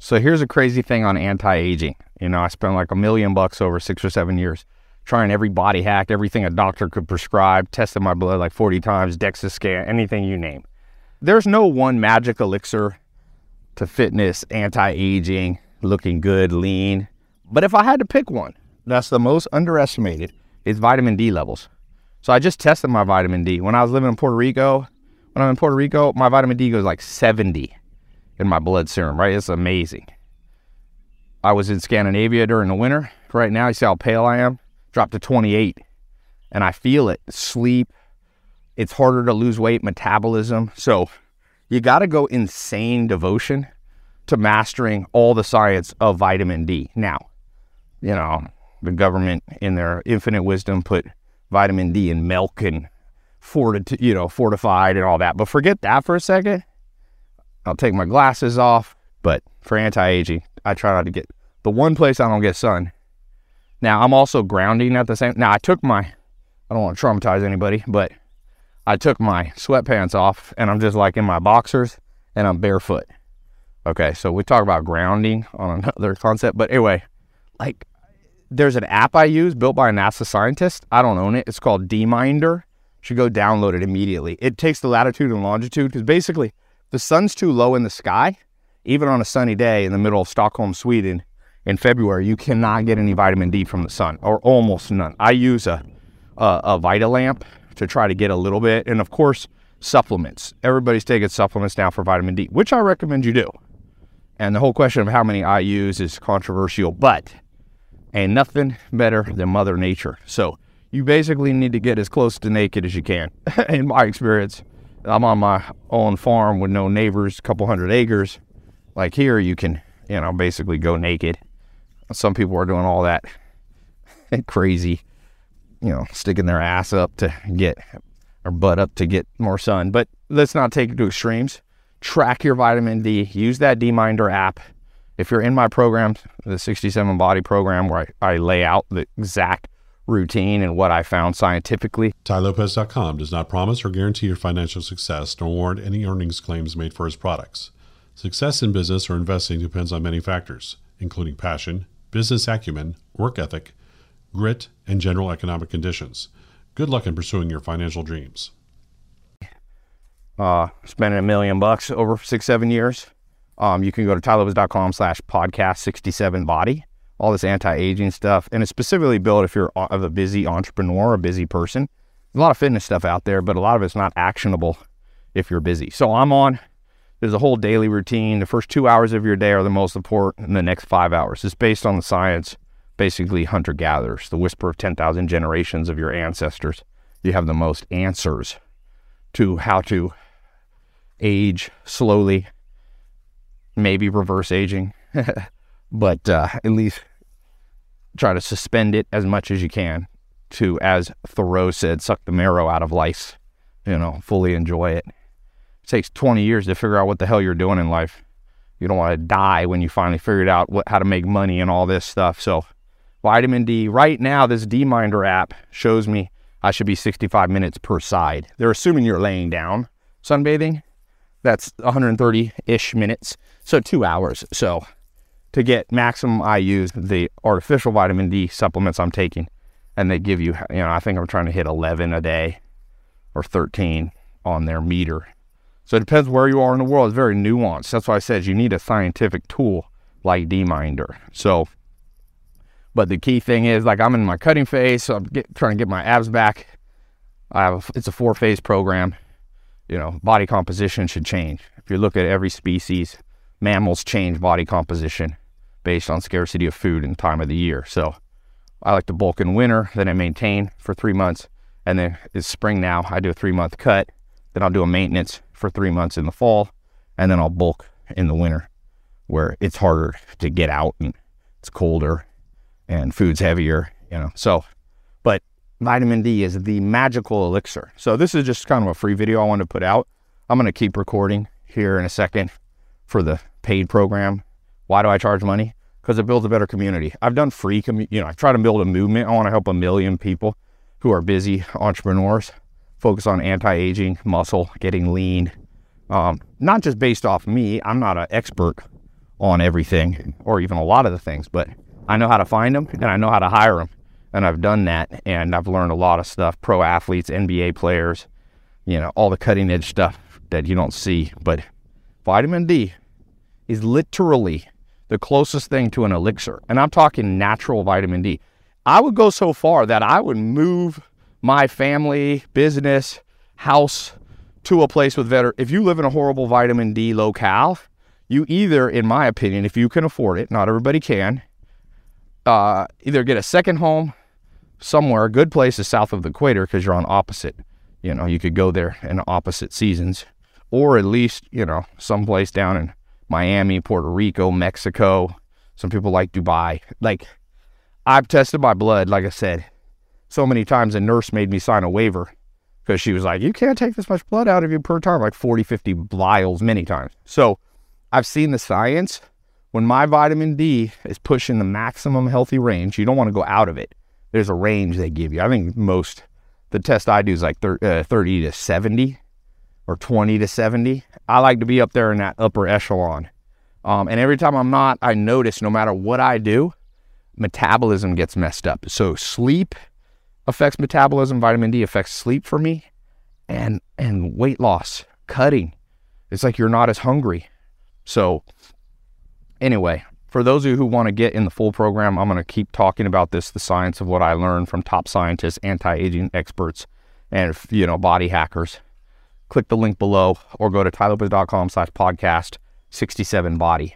So here's a crazy thing on anti-aging. You know, I spent like a million bucks over six or seven years trying every body hack, everything a doctor could prescribe, tested my blood like 40 times, DEXA scan, anything you name. There's no one magic elixir to fitness, anti-aging, looking good, lean. But if I had to pick one, that's the most underestimated is vitamin D levels. So I just tested my vitamin D. When I was living in Puerto Rico, when I'm in Puerto Rico, my vitamin D goes like 70 in my blood serum, right? It's amazing. I was in Scandinavia during the winter. Right now, you see how pale I am? Dropped to 28. And I feel it. Sleep. It's harder to lose weight, metabolism. So you got to go insane devotion to mastering all the science of vitamin D. Now, you know, the government in their infinite wisdom put vitamin D in milk and forti- you know, fortified and all that. But forget that for a second. I'll take my glasses off. But for anti-aging, I try not to get the one place I don't get sun. Now I'm also grounding at the same. Now I took my, I don't want to traumatize anybody, but I took my sweatpants off and I'm just like in my boxers and I'm barefoot. Okay, so we talk about grounding on another concept, but anyway, like there's an app I use built by a NASA scientist. I don't own it. It's called DMinder. You should go download it immediately. It takes the latitude and longitude because basically the sun's too low in the sky, even on a sunny day in the middle of Stockholm, Sweden in February, you cannot get any vitamin D from the sun or almost none. I use a, a, a Vitalamp to try to get a little bit. And of course, supplements. Everybody's taking supplements now for vitamin D, which I recommend you do. And the whole question of how many I use is controversial, but ain't nothing better than Mother Nature. So you basically need to get as close to naked as you can, in my experience. I'm on my own farm with no neighbors, a couple hundred acres. Like here, you can, you know, basically go naked. Some people are doing all that crazy, you know, sticking their ass up to get or butt up to get more sun. But let's not take it to extremes. Track your vitamin D. Use that DMinder app. If you're in my program, the 67 Body program, where I, I lay out the exact routine and what I found scientifically. TaiLopez.com does not promise or guarantee your financial success nor warrant any earnings claims made for his products. Success in business or investing depends on many factors, including passion, business acumen, work ethic, grit, and general economic conditions. Good luck in pursuing your financial dreams. Uh, spending a million bucks over six, seven years. Um, you can go to tailopez.com slash podcast 67 body all this anti-aging stuff, and it's specifically built if you're of a busy entrepreneur, a busy person. There's a lot of fitness stuff out there, but a lot of it's not actionable if you're busy. So I'm on. There's a whole daily routine. The first two hours of your day are the most important, and the next five hours. It's based on the science, basically hunter gatherers, the whisper of 10,000 generations of your ancestors. You have the most answers to how to age slowly, maybe reverse aging, but uh, at least try to suspend it as much as you can to, as Thoreau said, suck the marrow out of life, you know, fully enjoy it. It takes 20 years to figure out what the hell you're doing in life. You don't want to die when you finally figured out what, how to make money and all this stuff. So, vitamin D, right now, this DMinder app shows me I should be 65 minutes per side. They're assuming you're laying down sunbathing. That's 130 ish minutes. So, two hours. So, to get maximum, I use the artificial vitamin D supplements I'm taking, and they give you, you know, I think I'm trying to hit 11 a day or 13 on their meter. So it depends where you are in the world. It's very nuanced. That's why I said you need a scientific tool like DMinder. So, but the key thing is, like, I'm in my cutting phase, so I'm get, trying to get my abs back. I have a, it's a four phase program. You know, body composition should change. If you look at every species, mammals change body composition based on scarcity of food and time of the year. So I like to bulk in winter, then I maintain for three months, and then it's spring now. I do a three month cut, then I'll do a maintenance for three months in the fall, and then I'll bulk in the winter where it's harder to get out and it's colder and food's heavier, you know. So, but vitamin D is the magical elixir. So this is just kind of a free video I want to put out. I'm going to keep recording here in a second for the paid program. Why do I charge money? Because it builds a better community. I've done free, commu- you know, I try to build a movement. I want to help a million people who are busy entrepreneurs focus on anti-aging, muscle, getting lean. Um, not just based off me. I'm not an expert on everything or even a lot of the things, but I know how to find them and I know how to hire them. And I've done that and I've learned a lot of stuff pro athletes, NBA players, you know, all the cutting edge stuff that you don't see. But vitamin D is literally the closest thing to an elixir. And I'm talking natural vitamin D. I would go so far that I would move my family, business, house to a place with better. If you live in a horrible vitamin D locale, you either, in my opinion, if you can afford it, not everybody can, uh, either get a second home somewhere. A good place is south of the equator because you're on opposite. You know, you could go there in opposite seasons, or at least you know someplace down in Miami, Puerto Rico, Mexico. Some people like Dubai. Like I've tested my blood, like I said, so many times. A nurse made me sign a waiver because she was like, "You can't take this much blood out of you per time, like 40, 50 vials, many times." So I've seen the science. When my vitamin D is pushing the maximum healthy range, you don't want to go out of it. There's a range they give you. I think most the test I do is like 30, uh, 30 to 70 or 20 to 70. I like to be up there in that upper echelon. Um, and every time I'm not, I notice no matter what I do, metabolism gets messed up. So sleep affects metabolism. Vitamin D affects sleep for me, and and weight loss, cutting. It's like you're not as hungry. So anyway, for those of you who want to get in the full program, I'm going to keep talking about this, the science of what I learned from top scientists, anti-aging experts, and you know body hackers. Click the link below or go to tailopez.com slash podcast 67 body.